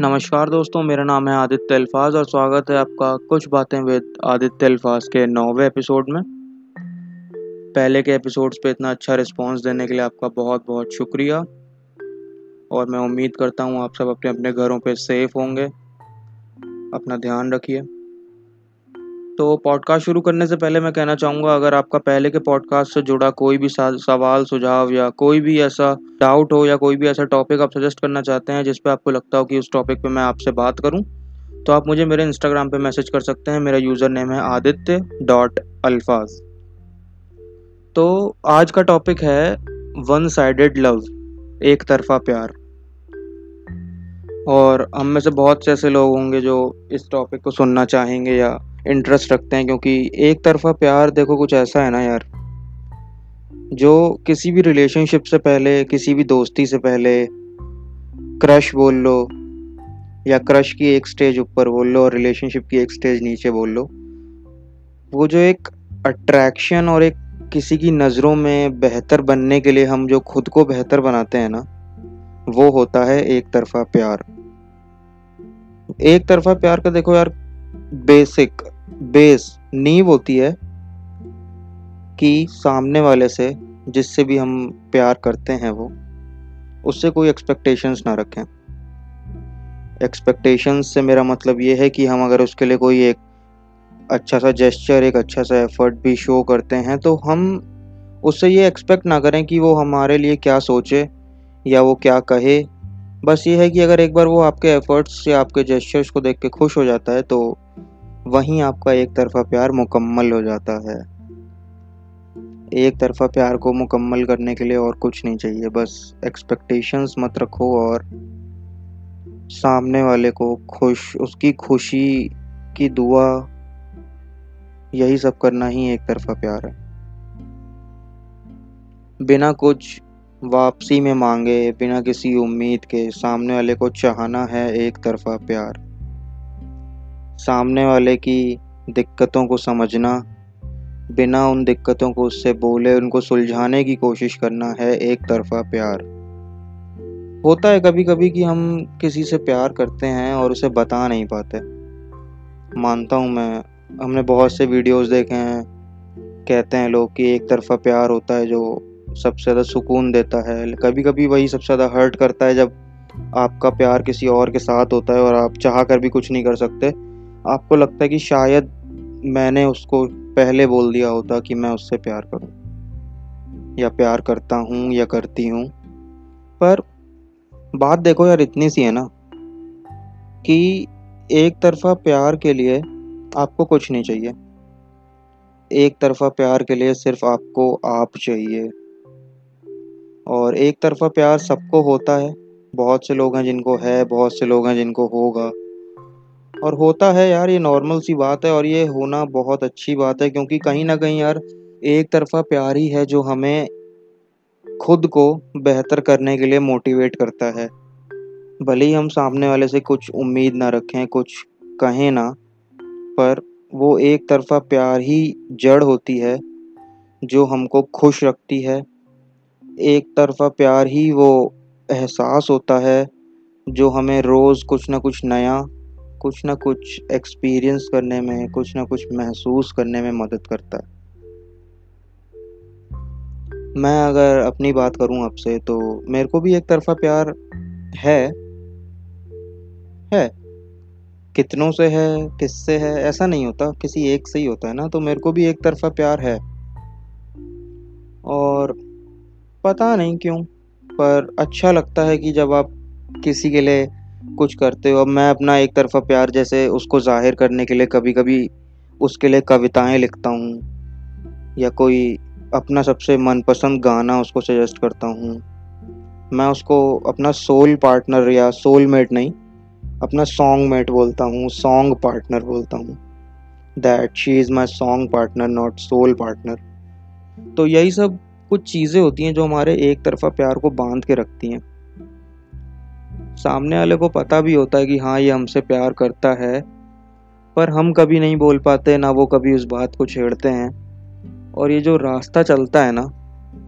नमस्कार दोस्तों, मेरा नाम है आदित्य अल्फाज और स्वागत है आपका कुछ बातें विद आदित्य अल्फाज के नौवे एपिसोड में। पहले के एपिसोड्स पे इतना अच्छा रिस्पांस देने के लिए आपका बहुत बहुत शुक्रिया। और मैं उम्मीद करता हूँ आप सब अपने अपने घरों पे सेफ़ होंगे। अपना ध्यान रखिए। तो पॉडकास्ट शुरू करने से पहले मैं कहना चाहूँगा, अगर आपका पहले के पॉडकास्ट से जुड़ा कोई भी सवाल, सुझाव या कोई भी ऐसा डाउट हो या कोई भी ऐसा टॉपिक आप सजेस्ट करना चाहते हैं, जिस पे आपको लगता हो कि उस टॉपिक पे मैं आपसे बात करूँ तो आप मुझे मेरे इंस्टाग्राम पे मैसेज कर सकते हैं। मेरा यूज़र नेम है आदित्य डॉट अल्फाज तो आज का टॉपिक है वन साइडेड लव एक तरफा प्यार। और हम में से बहुत से ऐसे लोग होंगे जो इस टॉपिक को सुनना चाहेंगे या इंटरेस्ट रखते हैं, क्योंकि एक तरफा प्यार देखो कुछ ऐसा है ना यार, जो किसी भी रिलेशनशिप से पहले, किसी भी दोस्ती से पहले क्रश बोल लो, या क्रश की एक स्टेज ऊपर बोल लो, और रिलेशनशिप की एक स्टेज नीचे बोल लो, वो जो एक अट्रैक्शन और एक किसी की नज़रों में बेहतर बनने के लिए हम जो खुद को बेहतर बनाते हैं ना, वो होता है एक तरफा प्यार। एक तरफा प्यार का देखो यार बेसिक, बेस नींव होती है कि सामने वाले से, जिससे भी हम प्यार करते हैं वो, उससे कोई एक्सपेक्टेशंस ना रखें। एक्सपेक्टेशंस से मेरा मतलब ये है कि हम अगर उसके लिए कोई एक अच्छा सा जेस्चर एक अच्छा सा एफर्ट भी शो करते हैं तो हम उससे ये एक्सपेक्ट ना करें कि वो हमारे लिए क्या सोचे, या वो क्या कहे बस ये है कि अगर एक बार वो आपके एफर्ट्स या आपके जेस्चर्स को देख के खुश हो जाता है तो वहीं आपका एक तरफा प्यार मुकम्मल हो जाता है। एक तरफा प्यार को मुकम्मल करने के लिए और कुछ नहीं चाहिए, बस एक्सपेक्टेशंस मत रखो और सामने वाले को खुश, उसकी खुशी की दुआ, यही सब करना ही एक तरफा प्यार है। बिना कुछ वापसी में मांगे बिना किसी उम्मीद के, सामने वाले को चाहना है एक तरफा प्यार। सामने वाले की दिक्कतों को समझना, बिना उन दिक्कतों को उससे बोले, उनको सुलझाने की कोशिश करना है एक तरफा प्यार। होता है कभी कभी कि हम किसी से प्यार करते हैं और उसे बता नहीं पाते। मानता हूँ मैं, हमने बहुत से वीडियोस देखे हैं, कहते हैं लोग कि एक तरफा प्यार होता है जो सबसे ज़्यादा सुकून देता है। कभी कभी वही सबसे ज़्यादा हर्ट करता है जब आपका प्यार किसी और के साथ होता है और आप चाह कर भी कुछ नहीं कर सकते। आपको लगता है कि शायद मैंने उसको पहले बोल दिया होता कि मैं उससे प्यार करूँ, या प्यार करता हूँ, या करती हूँ। पर बात देखो यार इतनी सी है ना, कि एक तरफा प्यार के लिए आपको कुछ नहीं चाहिए। एक तरफा प्यार के लिए सिर्फ़ आपको आप चाहिए। और एक तरफा प्यार सबको होता है। बहुत से लोग हैं जिनको है, बहुत से लोग हैं जिनको होगा। और होता है यार, ये नॉर्मल सी बात है और ये होना बहुत अच्छी बात है क्योंकि कहीं ना कहीं यार, एक तरफा प्यार ही है जो हमें खुद को बेहतर करने के लिए मोटिवेट करता है। भले ही हम सामने वाले से कुछ उम्मीद ना रखें, कुछ कहें ना, पर वो एक तरफा प्यार ही जड़ होती है, जो हमको खुश रखती है। एक तरफा प्यार ही वो एहसास होता है, जो हमें रोज़ कुछ ना कुछ नया, कुछ ना कुछ एक्सपीरियंस करने में, कुछ ना कुछ महसूस करने में मदद करता है। मैं अगर अपनी बात करूँ आपसे तो मेरे को भी एक तरफा प्यार है। है। कितनों से है, किससे है, ऐसा नहीं होता, किसी एक से ही होता है ना तो मेरे को भी एक तरफा प्यार है। और पता नहीं क्यों, पर अच्छा लगता है कि जब आप किसी के लिए कुछ करते हो। अब मैं अपना एक तरफा प्यार जैसे उसको ज़ाहिर करने के लिए कभी कभी उसके लिए कविताएँ लिखता हूँ, या कोई अपना सबसे मनपसंद गाना उसको सजेस्ट करता हूँ। मैं उसको अपना सोल पार्टनर या सोल मेट नहीं, अपना सॉन्ग मेट बोलता हूँ सॉन्ग पार्टनर बोलता हूँ। That she is my song partner not soul partner तो यही सब कुछ चीज़ें होती हैं जो हमारे एक तरफा प्यार को बाँध के रखती हैं। सामने वाले को पता भी होता है कि हाँ ये हमसे प्यार करता है, पर हम कभी नहीं बोल पाते, ना वो कभी उस बात को छेड़ते हैं। और ये जो रास्ता चलता है ना,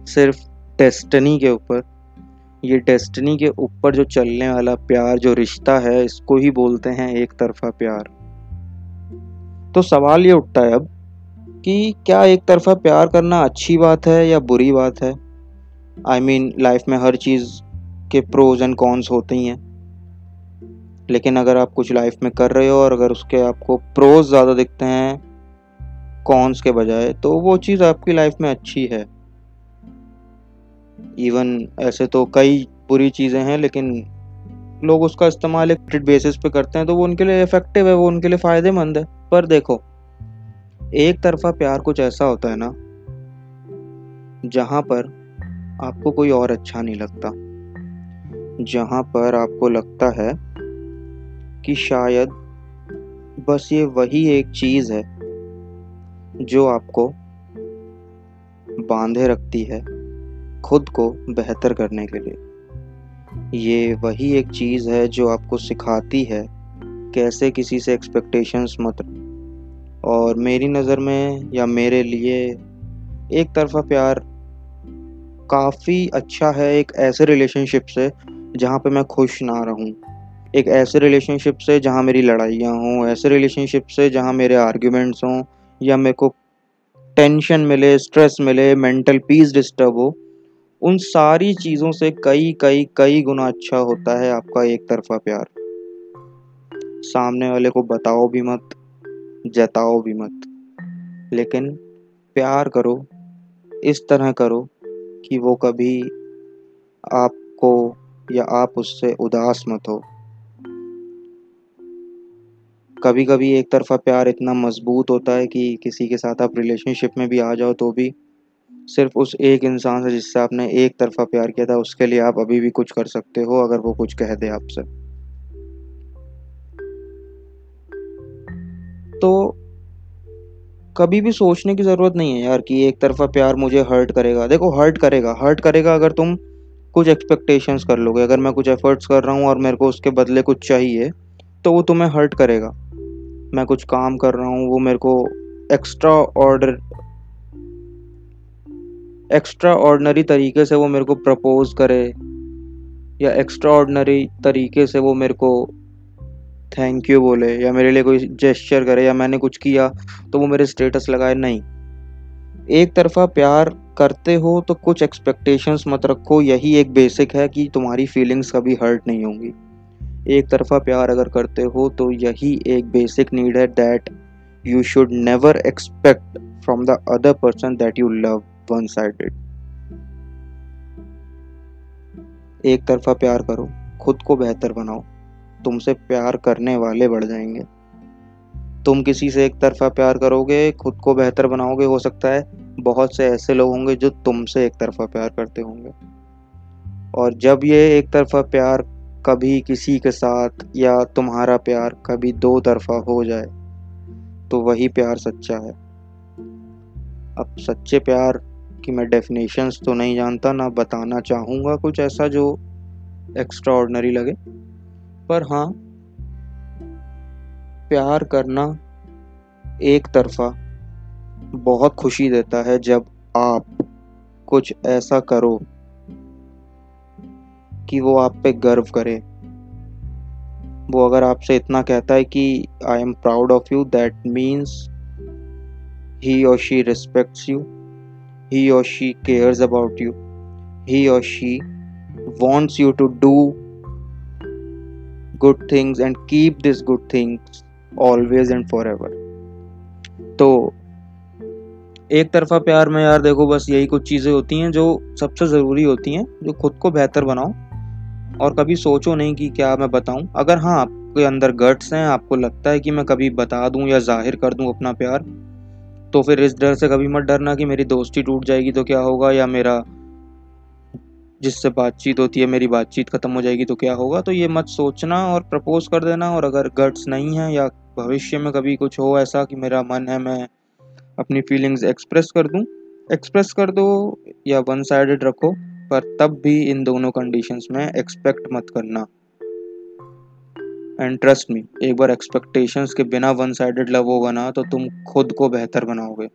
सिर्फ़ डेस्टनी के ऊपर, ये डेस्टनी के ऊपर जो चलने वाला प्यार, जो रिश्ता है, इसको ही बोलते हैं एक तरफा प्यार। तो सवाल ये उठता है अब कि क्या एक तरफा प्यार करना अच्छी बात है या बुरी बात है? आई मीन लाइफ में हर चीज़ के प्रोज एंड कॉन्स होते ही हैं। लेकिन अगर आप कुछ लाइफ में कर रहे हो और अगर उसके आपको प्रोज ज़्यादा दिखते हैं कॉन्स के बजाय तो वो चीज़ आपकी लाइफ में अच्छी है। इवन ऐसे तो कई बुरी चीज़ें हैं, लेकिन लोग उसका इस्तेमाल एक बेसिस पे करते हैं तो वो उनके लिए इफ़ेक्टिव है, वो उनके लिए फ़ायदेमंद है। पर देखो एक तरफा प्यार कुछ ऐसा होता है ना, जहाँ पर आपको कोई और अच्छा नहीं लगता। जहाँ पर आपको लगता है कि शायद बस ये वही एक चीज़ है जो आपको बांधे रखती है खुद को बेहतर करने के लिए। ये वही एक चीज़ है जो आपको सिखाती है कैसे किसी से एक्सपेक्टेशंस मत और मेरी नज़र में या मेरे लिए एक तरफा प्यार काफ़ी अच्छा है एक ऐसे रिलेशनशिप से जहाँ पे मैं खुश ना रहूँ। एक ऐसे रिलेशनशिप से जहाँ मेरी लड़ाइयाँ हों, ऐसे रिलेशनशिप से जहाँ मेरे आर्ग्यूमेंट्स हों, या मेरे को टेंशन मिले स्ट्रेस मिले मेंटल पीस डिस्टर्ब हो, उन सारी चीज़ों से कई कई कई गुना अच्छा होता है आपका एक तरफा प्यार। सामने वाले को बताओ भी मत। जताओ भी मत। लेकिन प्यार करो, इस तरह करो कि वो कभी आपको या आप उससे उदास मत हो। कभी कभी एक तरफा प्यार इतना मज़बूत होता है कि किसी के साथ आप रिलेशनशिप में भी आ जाओ तो भी सिर्फ़ उस एक इंसान से जिससे आपने एक तरफा प्यार किया था, उसके लिए आप अभी भी कुछ कर सकते हो, अगर वो कुछ कह दे आपसे। तो कभी भी सोचने की ज़रूरत नहीं है यार कि एक तरफा प्यार मुझे हर्ट करेगा। देखो हर्ट करेगा। हर्ट करेगा अगर तुम कुछ एक्सपेक्टेशंस कर लोगे। अगर मैं कुछ एफर्ट्स कर रहा हूँ और मेरे को उसके बदले कुछ चाहिए तो वो तुम्हें हर्ट करेगा। मैं कुछ काम कर रहा हूँ, वो मेरे को एक्स्ट्रा ऑर्डर एक्स्ट्रा ऑर्डनरी तरीके से वो मेरे को प्रपोज करे, या एक्स्ट्रा ऑर्डनरी तरीके से वो मेरे को थैंक यू बोले, या मेरे लिए कोई जेस्चर करे, या मैंने कुछ किया तो वो मेरे स्टेटस लगाए, नहीं। एक तरफा प्यार करते हो तो कुछ एक्सपेक्टेशंस मत रखो, यही एक बेसिक है कि तुम्हारी फीलिंग्स कभी हर्ट नहीं होंगी। एक तरफा प्यार अगर करते हो तो यही एक बेसिक नीड है that you should never expect from the other person that you love one sided एक तरफा प्यार करो, खुद को बेहतर बनाओ। तुमसे प्यार करने वाले बढ़ जाएँगे। तुम किसी से एक तरफा प्यार करोगे, खुद को बेहतर बनाओगे, हो सकता है बहुत से ऐसे लोग होंगे जो तुमसे एक तरफा प्यार करते होंगे। और जब ये एक तरफा प्यार कभी किसी के साथ या तुम्हारा प्यार कभी दो तरफा हो जाए तो वही प्यार सच्चा है। अब सच्चे प्यार की मैं डेफिनेशंस तो नहीं जानता, ना बताना चाहूँगा कुछ ऐसा जो एक्स्ट्रा लगे। पर हाँ प्यार करना एक तरफा बहुत खुशी देता है जब आप कुछ ऐसा करो कि वो आप पे गर्व करे। वो अगर आपसे इतना कहता है कि I am proud of you that means he और शी रिस्पेक्ट्स यू ही और she cares about you he और she wants you to do good things and keep these good things always and forever. तो एक तरफा प्यार में यार देखो बस यही कुछ चीज़ें होती हैं जो सबसे ज़रूरी होती हैं, जो खुद को बेहतर बनाओ और कभी सोचो नहीं कि क्या मैं बताऊँ। अगर हाँ आपके अंदर गट्स हैं, आपको लगता है कि मैं कभी बता दूँ या ज़ाहिर कर दूँ अपना प्यार तो फिर इस डर से कभी मत डरना कि मेरी दोस्ती टूट जाएगी तो क्या होगा या मेरा जिससे बातचीत होती है, मेरी बातचीत ख़त्म हो जाएगी तो क्या होगा? तो ये मत सोचना और प्रपोज कर देना और अगर गट्स नहीं है या भविष्य में कभी कुछ हो ऐसा कि मेरा मन है, मैं अपनी फीलिंग्स एक्सप्रेस कर दूँ एक्सप्रेस कर दो या वन साइडेड रखो, पर तब भी इन दोनों कंडीशंस में एक्सपेक्ट मत करना। एंड ट्रस्ट मी एक बार एक्सपेक्टेशंस के बिना वन साइडेड लव होगा ना तो तुम खुद को बेहतर बनाओगे।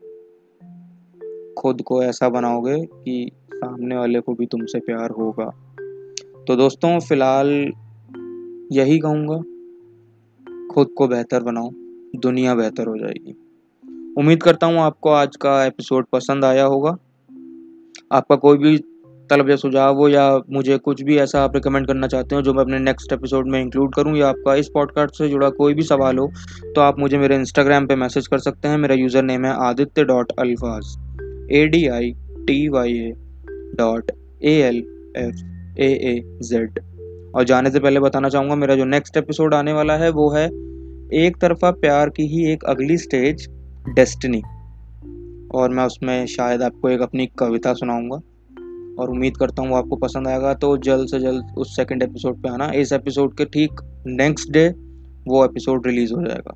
खुद को ऐसा बनाओगे कि सामने वाले को भी तुमसे प्यार होगा। तो दोस्तों, फ़िलहाल यही कहूँगा। खुद को बेहतर बनाओ, दुनिया बेहतर हो जाएगी। उम्मीद करता हूँ आपको आज का एपिसोड पसंद आया होगा। आपका कोई भी तलब या सुझाव हो या मुझे कुछ भी ऐसा आप रिकमेंड करना चाहते हो जो मैं अपने नेक्स्ट एपिसोड में इंक्लूड करूँ या आपका इस पॉडकास्ट से जुड़ा कोई भी सवाल हो तो आप मुझे मेरे इंस्टाग्राम पे मैसेज कर सकते हैं। मेरा यूज़र नेम है Aditya dot Alfaaz A D I T Y A dot A L F A A Z और जाने से पहले बताना चाहूँगा, मेरा जो नेक्स्ट एपिसोड आने वाला है, वो है एक तरफा प्यार की ही एक अगली स्टेज डेस्टिनी और मैं उसमें शायद आपको एक अपनी कविता सुनाऊँगा। और उम्मीद करता हूँ वो आपको पसंद आएगा। तो जल्द से जल्द उस सेकंड एपिसोड पे आना। इस एपिसोड के ठीक नेक्स्ट डे वो एपिसोड रिलीज़ हो जाएगा।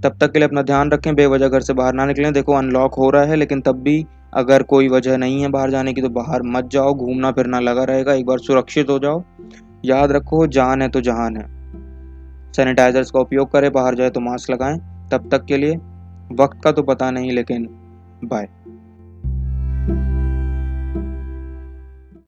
तब तक के लिए अपना ध्यान रखें, बेवजह घर से बाहर ना निकलें। देखो अनलॉक हो रहा है, लेकिन तब भी अगर कोई वजह नहीं है बाहर जाने की तो बाहर मत जाओ, घूमना फिरना लगा रहेगा, एक बार सुरक्षित हो जाओ। याद रखो जान है तो जहान है। सैनिटाइजर्स का उपयोग करें, बाहर जाए तो मास्क लगाएँ। तब तक के लिए, वक्त का तो पता नहीं, लेकिन बाय